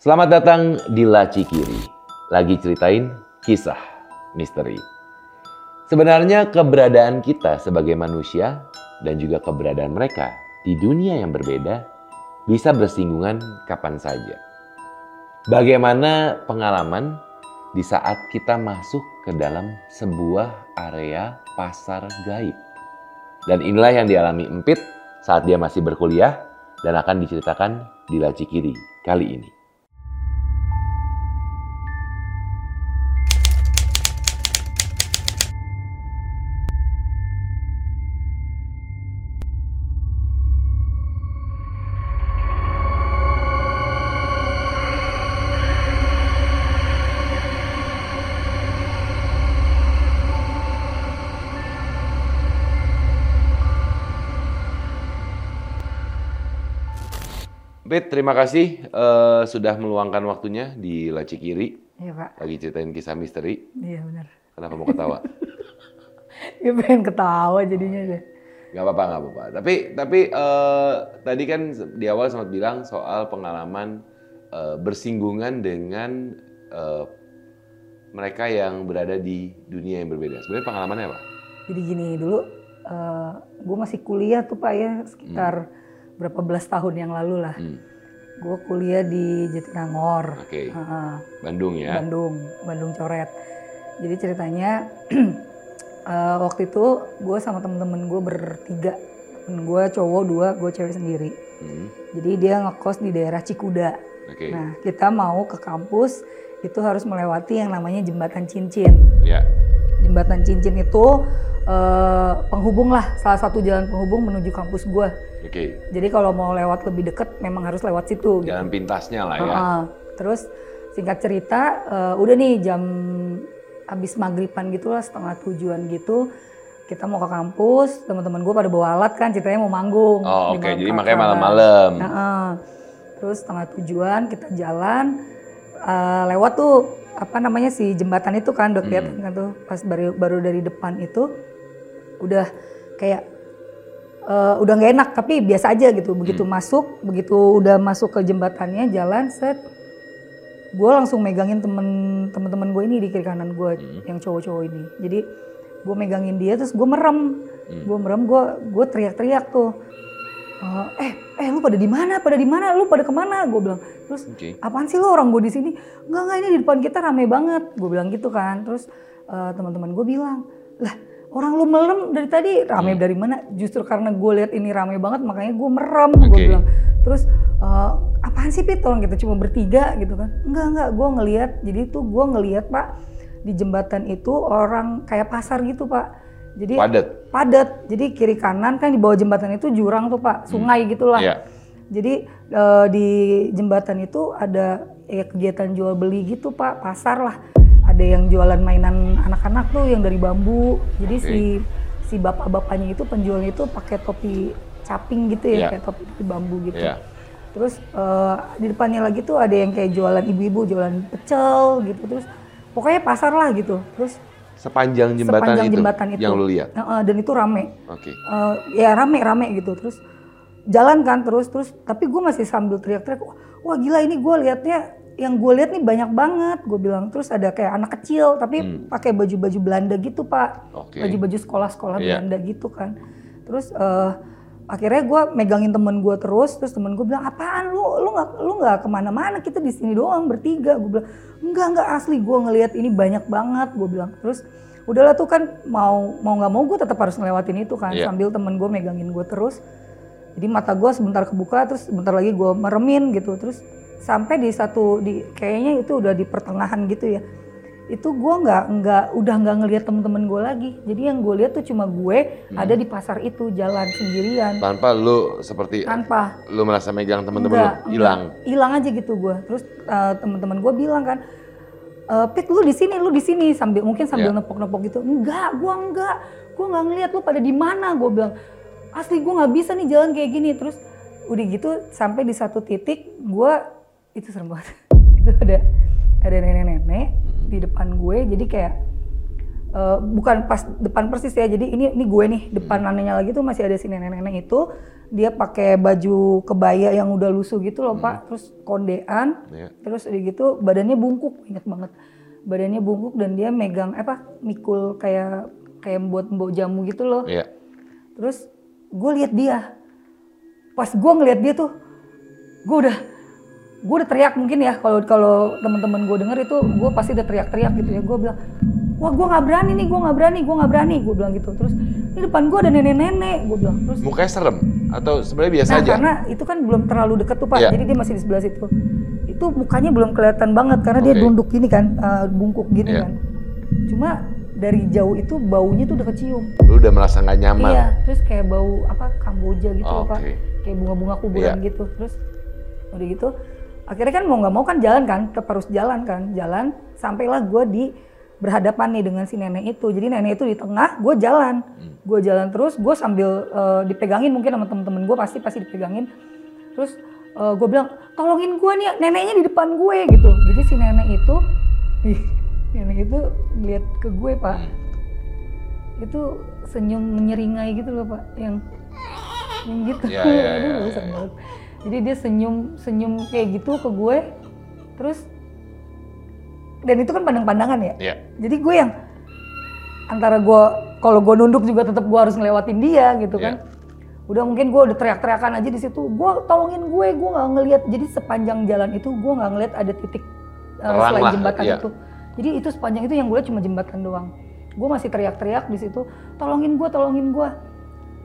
Selamat datang di Laci Kiri. Lagi ceritain kisah misteri. Sebenarnya keberadaan kita sebagai manusia dan juga keberadaan mereka di dunia yang berbeda bisa bersinggungan kapan saja. Bagaimana pengalaman di saat kita masuk ke dalam sebuah area pasar gaib. Dan inilah yang dialami Empit saat dia masih berkuliah dan akan diceritakan di Laci Kiri kali ini. Pit, terima kasih uh, sudah meluangkan waktunya di Laci Kiri. Iya, Pak. Lagi ceritain kisah misteri. Iya, benar. Kenapa mau ketawa? ya pengen ketawa jadinya deh. Gak apa-apa, gak apa-apa. Tapi tapi uh, tadi kan di awal sempat bilang soal pengalaman uh, bersinggungan dengan uh, mereka yang berada di dunia yang berbeda. Sebenarnya pengalamannya apa? Jadi gini dulu, uh, gue masih kuliah tuh Pak ya, sekitar hmm berapa belas tahun yang lalu lah. Hmm. Gue kuliah di Jatinangor. Oke. Okay. Uh, Bandung ya. Bandung, Bandung coret. Jadi ceritanya uh, waktu itu gue sama temen-temen gue bertiga. Temen gue cowok dua, gue cewek sendiri. Hmm. Jadi dia ngekos di daerah Cikuda. Okay. Nah kita mau ke kampus itu harus melewati yang namanya jembatan cincin. Yeah. Jembatan cincin itu uh, penghubung lah, salah satu jalan penghubung menuju kampus gue. Oke. Okay. Jadi kalau mau lewat lebih deket, memang harus lewat situ. Jalan gitu. pintasnya lah ya. Uh, terus singkat cerita, uh, udah nih jam habis maghriban gitu lah, setengah tujuan gitu. Kita mau ke kampus, teman-teman gue pada bawa alat kan, ceritanya mau manggung. Oh oke, okay. jadi makanya malam-malam. Uh, uh. Terus setengah tujuan kita jalan, uh, lewat tuh apa namanya si jembatan itu kan udah kelihatan hmm. kan tuh pas baru baru dari depan itu udah kayak uh, udah nggak enak tapi biasa aja gitu begitu hmm. masuk begitu udah masuk ke jembatannya jalan set gue langsung megangin temen temen-temen gue ini di kiri kanan gue hmm. yang cowok-cowok ini jadi gue megangin dia terus gue merem hmm. gue merem gue gue teriak-teriak tuh uh, eh eh lu pada di mana? Pada di mana? Lu pada ke mana? Gue bilang terus okay. apaan sih lu orang gue di sini? Enggak enggak ini di depan kita rame banget. Gue bilang gitu kan. Terus uh, teman-teman gue bilang lah orang lu merem dari tadi. Rame hmm. dari mana? Justru karena gue lihat ini rame banget makanya gue merem okay. gue bilang. Terus uh, apaan sih Pit? Orang kita cuma bertiga gitu kan. Enggak enggak gue ngelihat. Jadi tuh gue ngelihat pak di jembatan itu orang kayak pasar gitu pak jadi padat padat jadi kiri kanan kan di bawah jembatan itu jurang tuh pak sungai hmm. gitulah yeah. jadi uh, di jembatan itu ada ya kegiatan jual beli gitu pak pasar lah ada yang jualan mainan anak-anak tuh yang dari bambu. Jadi okay. si si bapak-bapaknya itu penjualnya itu pakai topi caping gitu ya, yeah. kayak topi, topi bambu gitu. Yeah. Terus uh, di depannya lagi tuh ada yang kayak jualan ibu-ibu jualan pecel gitu. Terus pokoknya pasar lah gitu. Terus sepanjang jembatan, sepanjang itu, jembatan itu yang lu lihat. Uh, dan itu rame. Oke. Okay. Uh, ya rame rame gitu. Terus jalan kan terus terus tapi gue masih sambil teriak-teriak wah gila ini gue liatnya yang gue lihat nih banyak banget gue bilang terus ada kayak anak kecil tapi hmm. pakai baju-baju Belanda gitu pak okay. baju-baju sekolah-sekolah yeah. Belanda gitu kan terus uh, akhirnya gue megangin temen gue terus terus temen gue bilang apaan lu? Lu nggak lu nggak ke mana-mana kita di sini doang bertiga. Gue bilang enggak enggak asli gue ngelihat ini banyak banget gue bilang. Terus udahlah tuh kan mau mau nggak mau gue tetap harus ngelewatin itu kan yeah. sambil temen gue megangin gue terus. Jadi mata gue sebentar kebuka terus sebentar lagi gue meremin gitu. Terus sampai di satu di kayaknya itu udah di pertengahan gitu ya itu gue nggak nggak udah nggak ngelihat temen-temen gue lagi. Jadi yang gue lihat tuh cuma gue hmm. ada di pasar itu jalan sendirian. Tanpa lu seperti tanpa. lu merasa megang temen-temen lu hilang? Hilang aja gitu gue terus uh, temen-temen gue bilang kan e, Pit lu di sini lu di sini sambil mungkin sambil yeah. nepok-nepok gitu. Enggak gue enggak gue nggak ngeliat lu pada di mana gue bilang. Asli gue nggak bisa nih jalan kayak gini. Terus udah gitu sampai di satu titik gue itu serem banget. Itu ada ada nenek-nenek di depan gue jadi kayak eh, bukan pas depan persis ya. Jadi ini ini gue nih depan neneknya lagi tuh masih ada si nenek-nenek itu. Dia pakai baju kebaya yang udah lusuh gitu loh pak. Terus kondean. Ya. Terus udah gitu badannya bungkuk inget banget. Badannya bungkuk dan dia megang apa mikul kayak kayak buat mbok jamu gitu loh. Iya. Terus gue lihat dia. Pas gue ngeliat dia tuh, gue udah gue udah teriak mungkin ya kalau kalau teman-teman gue denger itu gue pasti udah teriak-teriak gitu ya gue bilang wah gue nggak berani nih gue nggak berani gue nggak berani gue bilang gitu terus di depan gue ada nenek-nenek gue bilang terus Mukanya serem atau sebenarnya biasa nah aja? karena itu kan belum terlalu deket tuh pak Iya. jadi dia masih di sebelah situ itu mukanya belum kelihatan banget karena dia Oke. dunduk gini kan eh, bungkuk gini Iya. kan cuma dari jauh itu baunya tuh udah kecium Lu udah merasa nggak nyaman? Iya, terus kayak bau apa Kamboja gitu Pak. Oke. Kayak bunga-bunga kuburan Iya. gitu. Terus udah gitu akhirnya kan mau nggak mau kan jalan kan, tetap harus jalan kan. Jalan sampailah gue di berhadapan nih dengan si nenek itu. Jadi nenek itu di tengah, gue jalan. Hmm. Gue jalan terus, gue sambil eh, dipegangin mungkin sama temen-temen gue pasti pasti dipegangin. Terus gue bilang, tolongin gue nih, neneknya di depan gue gitu. Jadi si nenek itu, ih, nenek itu lihat ke gue pak Hmm. itu senyum menyeringai gitu loh pak yang yang gitu Aduh, iya, bagusan iya. banget. Jadi dia senyum senyum kayak gitu ke gue. Terus dan itu kan pandang-pandangan ya? Iya. jadi gue yang antara gue kalau gue nunduk juga tetap gue harus ngelewatin dia gitu Iya. kan udah mungkin gue udah teriak-teriakan aja di situ. Gue tolongin gue gue nggak ngelihat. Jadi sepanjang jalan itu gue nggak ngelihat ada titik uh, Terang selain lah, jembatan iya. itu. Jadi itu sepanjang itu yang gue cuma jembatan doang. Gue masih teriak-teriak di situ. Tolongin gue tolongin gue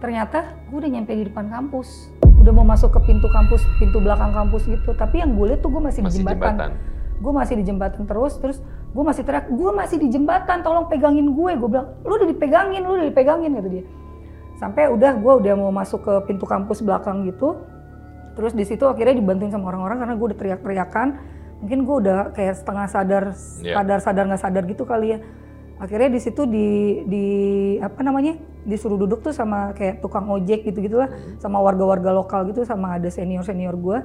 ternyata gue udah nyampe di depan kampus. Udah mau masuk ke pintu kampus pintu belakang kampus gitu. Tapi yang gue lihat tuh gue masih, Masih di jembatan, jembatan. gue masih di jembatan terus terus gue masih teriak gue masih di jembatan tolong pegangin gue. Gue bilang lu udah dipegangin lu udah dipegangin kata dia. Sampai udah gue udah mau masuk ke pintu kampus belakang gitu. Terus di situ akhirnya dibantuin sama orang-orang karena gue udah teriak-teriakan. Mungkin gue udah kayak setengah sadar Iya. sadar sadar nggak sadar gitu kali ya akhirnya di situ di di apa namanya disuruh duduk tuh sama kayak tukang ojek gitu gitulah sama warga-warga lokal gitu sama ada senior senior gue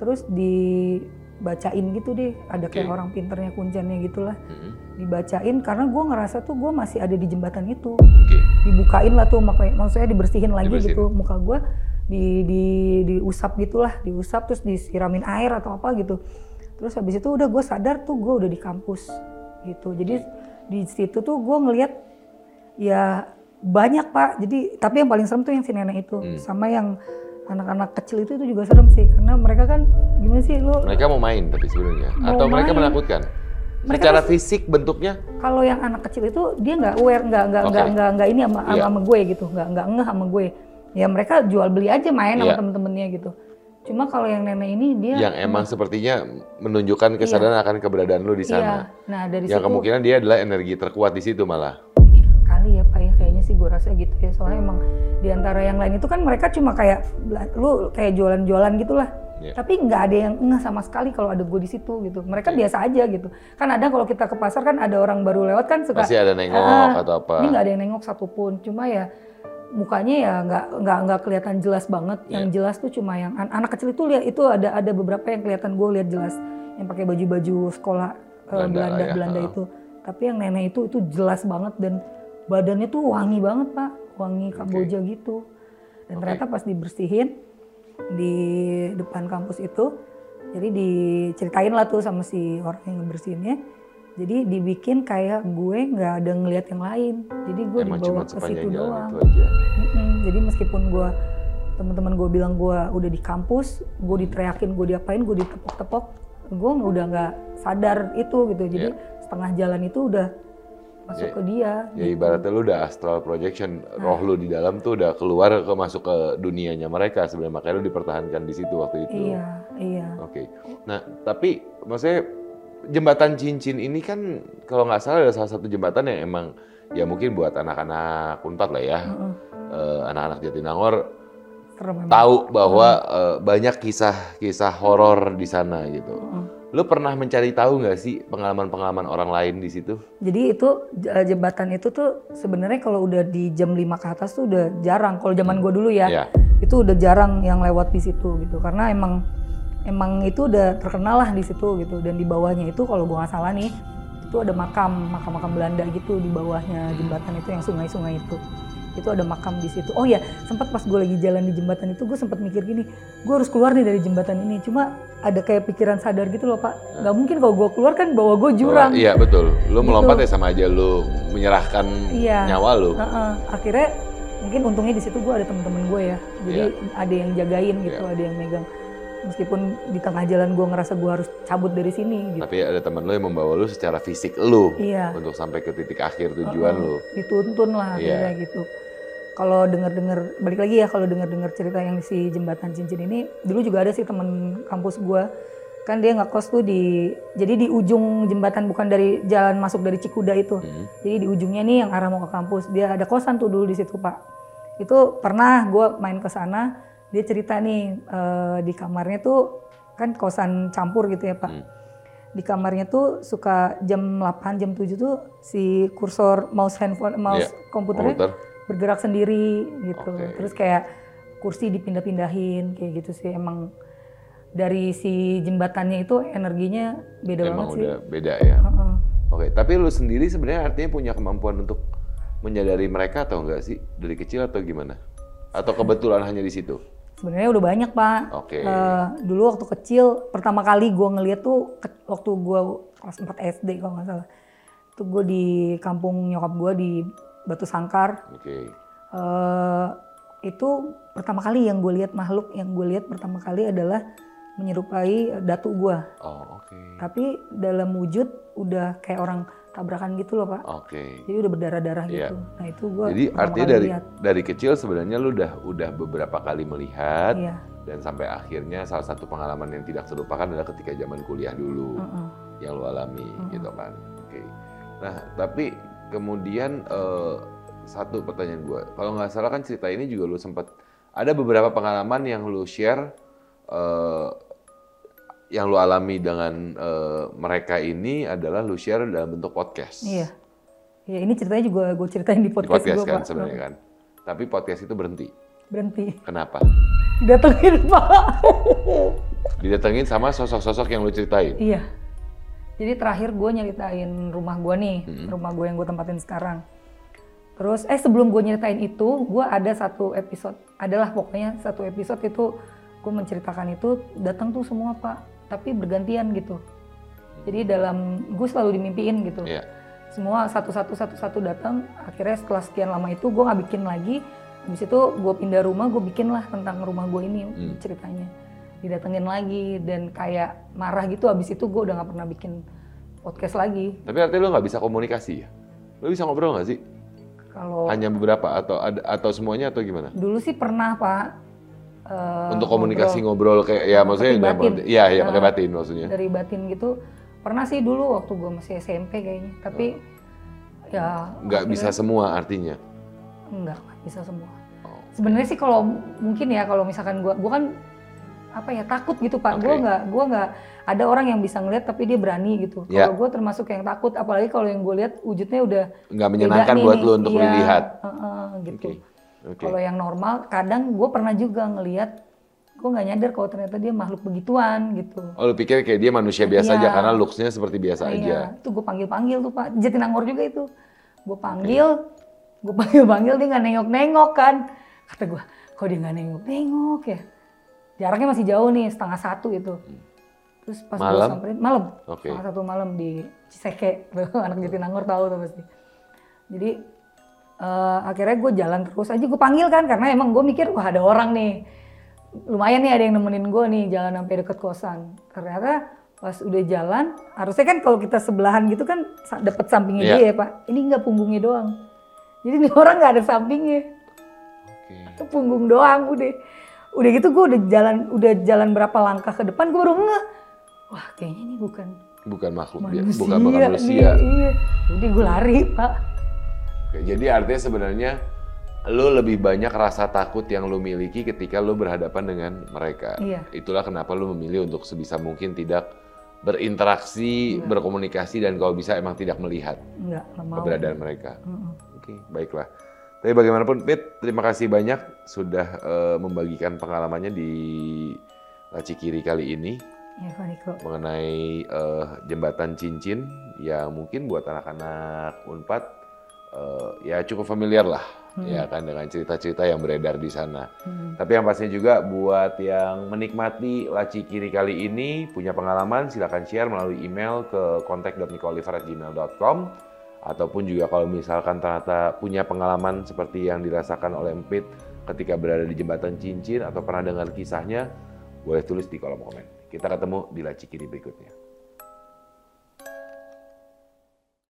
terus dibacain gitu deh ada kayak orang pinternya kunciannya gitulah. Mm-mm. dibacain karena gue ngerasa tuh gue masih ada di jembatan itu. Dibukain lah tuh makanya maksudnya dibersihin lagi Dibersihin. gitu muka gue di di diusap gitulah diusap terus disiramin air atau apa gitu. Terus habis itu udah gue sadar tuh gue udah di kampus gitu. Jadi di situ tuh gue ngelihat ya banyak pak jadi tapi yang paling serem tuh yang si nenek itu Hmm. sama yang anak-anak kecil itu itu juga serem sih karena mereka kan gimana sih lu Mereka mau main tapi sebenarnya atau mereka main. menakutkan? Mereka Secara tuh- fisik bentuknya kalau yang anak kecil itu dia nggak aware nggak nggak nggak nggak nggak ini sama, sama, Iya. sama gue gitu nggak nggak ngeh sama gue ya mereka jual beli aja main sama Iya. temen-temennya gitu cuma kalau yang nenek ini dia yang emang sepertinya menunjukkan kesadaran akan keberadaan lu di iya sana. nah dari Yang situ kemungkinan dia adalah energi terkuat di situ malah. kali ya pak ya kayaknya sih gue rasa gitu ya soalnya emang di antara yang lain itu kan mereka cuma kayak lu kayak jualan-jualan gitulah Iya. tapi nggak ada yang ngeh sama sekali kalau ada gue di situ gitu mereka Iya. biasa aja gitu kan ada kalau kita ke pasar kan ada orang baru lewat kan suka Pasti ada nengok Ah, atau apa. Ini nggak ada yang nengok satupun, cuma ya mukanya ya nggak nggak nggak kelihatan jelas banget. Yang Iya. jelas tuh cuma yang an- anak kecil itu lihat itu ada ada beberapa yang kelihatan gue lihat jelas yang pakai baju-baju sekolah eh, Belanda Belanda ya, Belanda itu. Tapi yang nenek itu itu jelas banget dan badannya tuh wangi banget pak, wangi Kamboja gitu. Dan Oke. ternyata pas dibersihin di depan kampus itu, jadi diceritain lah tuh sama si orang yang ngebersihinnya. Jadi dibikin kayak gue nggak ada ngelihat yang lain. Jadi gue Emang dibawa ke situ doang. aja. Mm-mm. Jadi meskipun gue teman-teman gue bilang gue udah di kampus, gue diteriakin, gue diapain, gue ditepok-tepok, gue udah nggak sadar itu gitu. Jadi setengah jalan itu udah masuk Ya- ke dia. Ya ibaratnya lu udah astral projection, roh lu di dalam tuh udah keluar ke masuk ke dunianya mereka sebenarnya makanya lu dipertahankan di situ waktu itu. Iya, iya. Oke. Nah, tapi maksudnya jembatan cincin ini kan kalau nggak salah ada salah satu jembatan yang emang ya mungkin buat anak-anak Unpad lah ya. Heeh. Eh, anak-anak Jatinangor tahu bahwa eh, banyak kisah-kisah horor di sana gitu. Heeh. Lu pernah mencari tahu nggak sih pengalaman-pengalaman orang lain di situ? Jadi itu j- jembatan itu tuh sebenarnya kalau udah di jam 5 ke atas tuh udah jarang. Kalau zaman gue dulu ya, Ya. itu udah jarang yang lewat di situ gitu. Karena emang emang itu udah terkenal lah di situ gitu. Dan di bawahnya itu kalau gue nggak salah nih, itu ada makam makam-makam Belanda gitu di bawahnya jembatan itu yang sungai-sungai itu itu ada makam di situ oh ya sempat pas gue lagi jalan di jembatan itu gue sempat mikir gini gue harus keluar nih dari jembatan ini cuma ada kayak pikiran sadar gitu loh pak nggak mungkin kalau gue keluar kan bawa gue jurang iya betul. Lu Gitu. melompat ya sama aja lu menyerahkan Iya. nyawa lu. Heeh. akhirnya mungkin untungnya di situ gue ada temen-temen gue ya jadi ada yang jagain gitu Iya. ada yang megang meskipun di tengah jalan gue ngerasa gue harus cabut dari sini gitu. Tapi ada teman lu yang membawa lu secara fisik lu iya. untuk sampai ke titik akhir tujuan Heeh, lu. dituntun lah Iya. akhirnya gitu. Kalau dengar-dengar balik lagi ya kalau dengar-dengar cerita yang si jembatan cincin ini dulu juga ada sih temen kampus gua. Kan dia ngekos tuh di jadi di ujung jembatan bukan dari jalan masuk dari Cikuda itu. Hmm. jadi di ujungnya nih yang arah mau ke kampus. Dia ada kosan tuh dulu di situ pak. Itu pernah gua main ke sana dia cerita nih eh, di kamarnya tuh kan kosan campur gitu ya pak Hmm. di kamarnya tuh suka jam 8 jam 7 tuh si kursor mouse handphone mouse Iya, komputernya Komputer. bergerak sendiri gitu Oke. terus kayak kursi dipindah-pindahin kayak gitu sih emang dari si jembatannya itu energinya beda banget Emang sih udah beda ya. Heeh. Oke, tapi lu sendiri sebenarnya artinya punya kemampuan untuk menyadari mereka atau enggak sih dari kecil atau gimana? Atau kebetulan hanya di situ? Sebenarnya udah banyak pak Oke. Eh, dulu waktu kecil pertama kali gue ngeliat tuh ke- waktu gue kelas 4 SD kalau nggak salah itu gue di kampung nyokap gue di Batu Sangkar Oke. eh itu pertama kali yang gue lihat makhluk yang gue lihat pertama kali adalah menyerupai datu gue Oh, oke. tapi dalam wujud udah kayak orang tabrakan gitu loh pak Oke. jadi udah berdarah-darah Iya. gitu nah itu gue Jadi artinya dari dari kecil sebenarnya lu udah udah beberapa kali melihat iya dan sampai akhirnya salah satu pengalaman yang tidak terlupakan adalah ketika zaman kuliah dulu heeh. yang lu alami Mm-mm. gitu kan. Oke. Nah, tapi kemudian eh, satu pertanyaan gue, kalau nggak salah kan cerita ini juga lu sempat ada beberapa pengalaman yang lu share eh, yang lu alami dengan eh, mereka ini adalah lu share dalam bentuk podcast. iya iya ini ceritanya juga gue ceritain di Di podcast, podcast gue kan pak sebenarnya kan. Tapi podcast itu berhenti. berhenti Kenapa? datengin pak Didatengin sama sosok-sosok yang lu ceritain. Iya. Jadi terakhir gue nyeritain rumah gue nih, Mm-mm. rumah gue yang gue tempatin sekarang. Terus, eh sebelum gue nyeritain itu, gue ada satu episode, adalah pokoknya satu episode itu gue menceritakan itu datang tuh semua pak, tapi bergantian gitu. Jadi dalam gue selalu dimimpiin gitu. Iya. Semua satu-satu satu-satu datang. Akhirnya setelah sekian lama itu gue nggak bikin lagi. Habis itu gue pindah rumah, gue bikin lah tentang rumah gue ini Hmm. ceritanya. Didatengin lagi dan kayak marah gitu. Habis itu gue udah nggak pernah bikin podcast lagi. Tapi artinya lu nggak bisa komunikasi ya? Lu bisa ngobrol nggak sih? Kalau Hanya beberapa atau ada atau semuanya atau gimana? dulu sih pernah pak. Eh, Untuk komunikasi ngobrol ngobrol kayak ya maksudnya Pakai dalam batin. konteks- Iya, iya pakai batin maksudnya. dari batin gitu. Pernah sih dulu waktu gue masih SMP kayaknya. Tapi ya Nggak bisa semua artinya. Enggak, nggak bisa semua. Oh. Sebenarnya sih kalau mungkin ya kalau misalkan gua gua kan apa ya takut gitu pak. Gua Oke. nggak gua nggak ada orang yang bisa ngeliat tapi dia berani gitu. Ya. Kalau gua termasuk yang takut, apalagi kalau yang gue lihat wujudnya udah Nggak menyenangkan buat nih. lu untuk Iya, dilihat. heeh, gitu. Oke. Oke. Kalau yang normal, kadang gue pernah juga ngelihat, gue nggak nyadar kalau ternyata dia makhluk begituan gitu. Oh, lu pikir kayak dia manusia biasa Iya. aja karena looks-nya seperti biasa Nah, aja. Iya, itu gue panggil-panggil tuh Pak. Jatinangor juga itu. Gue panggil, gue panggil-panggil dia nggak nengok-nengok kan. Kata gue, kok dia nggak nengok-nengok ya? Jaraknya masih jauh nih, setengah satu itu. Terus pas gue Malam? samperin, malam. Oke. Setengah satu malam di Ciseke. Anak Jatinangor tahu tuh pasti. Jadi eh, akhirnya gue jalan terus aja. Gue panggil kan, karena emang gue mikir, wah ada orang nih. Lumayan nih ada yang nemenin gue nih jalan sampai deket kosan. Ternyata pas udah jalan, harusnya kan kalau kita sebelahan gitu kan dapet sampingnya Iya. dia ya pak. Ini nggak punggungnya doang. Jadi ini orang nggak ada sampingnya, Oke. itu punggung doang udah. Udah gitu gue udah jalan udah jalan berapa langkah ke depan gue baru ngeh. Wah kayaknya ini bukan Bukan makhluk manusia. bukan bukan nih. manusia. Iya. Udah gue lari pak. Oke, jadi artinya sebenarnya lu lebih banyak rasa takut yang lu miliki ketika lu berhadapan dengan mereka. Iya. Itulah kenapa lu memilih untuk sebisa mungkin tidak berinteraksi, Iya. berkomunikasi dan kalau bisa emang tidak melihat Enggak, keberadaan mereka. Mm-mm. Oke, baiklah. Tapi bagaimanapun, Pit, terima kasih banyak sudah eh, membagikan pengalamannya di Laci Kiri kali ini. Ya, mengenai eh, jembatan cincin yang mungkin buat anak-anak Unpad eh, ya cukup familiar lah ya kan dengan cerita-cerita yang beredar di sana. Hmm. Tapi yang pastinya juga buat yang menikmati laci kiri kali ini punya pengalaman silakan share melalui email ke contact.nicooliver@gmail.com ataupun juga kalau misalkan ternyata punya pengalaman seperti yang dirasakan oleh Empit ketika berada di jembatan cincin atau pernah dengar kisahnya boleh tulis di kolom komen. Kita ketemu di laci kiri berikutnya.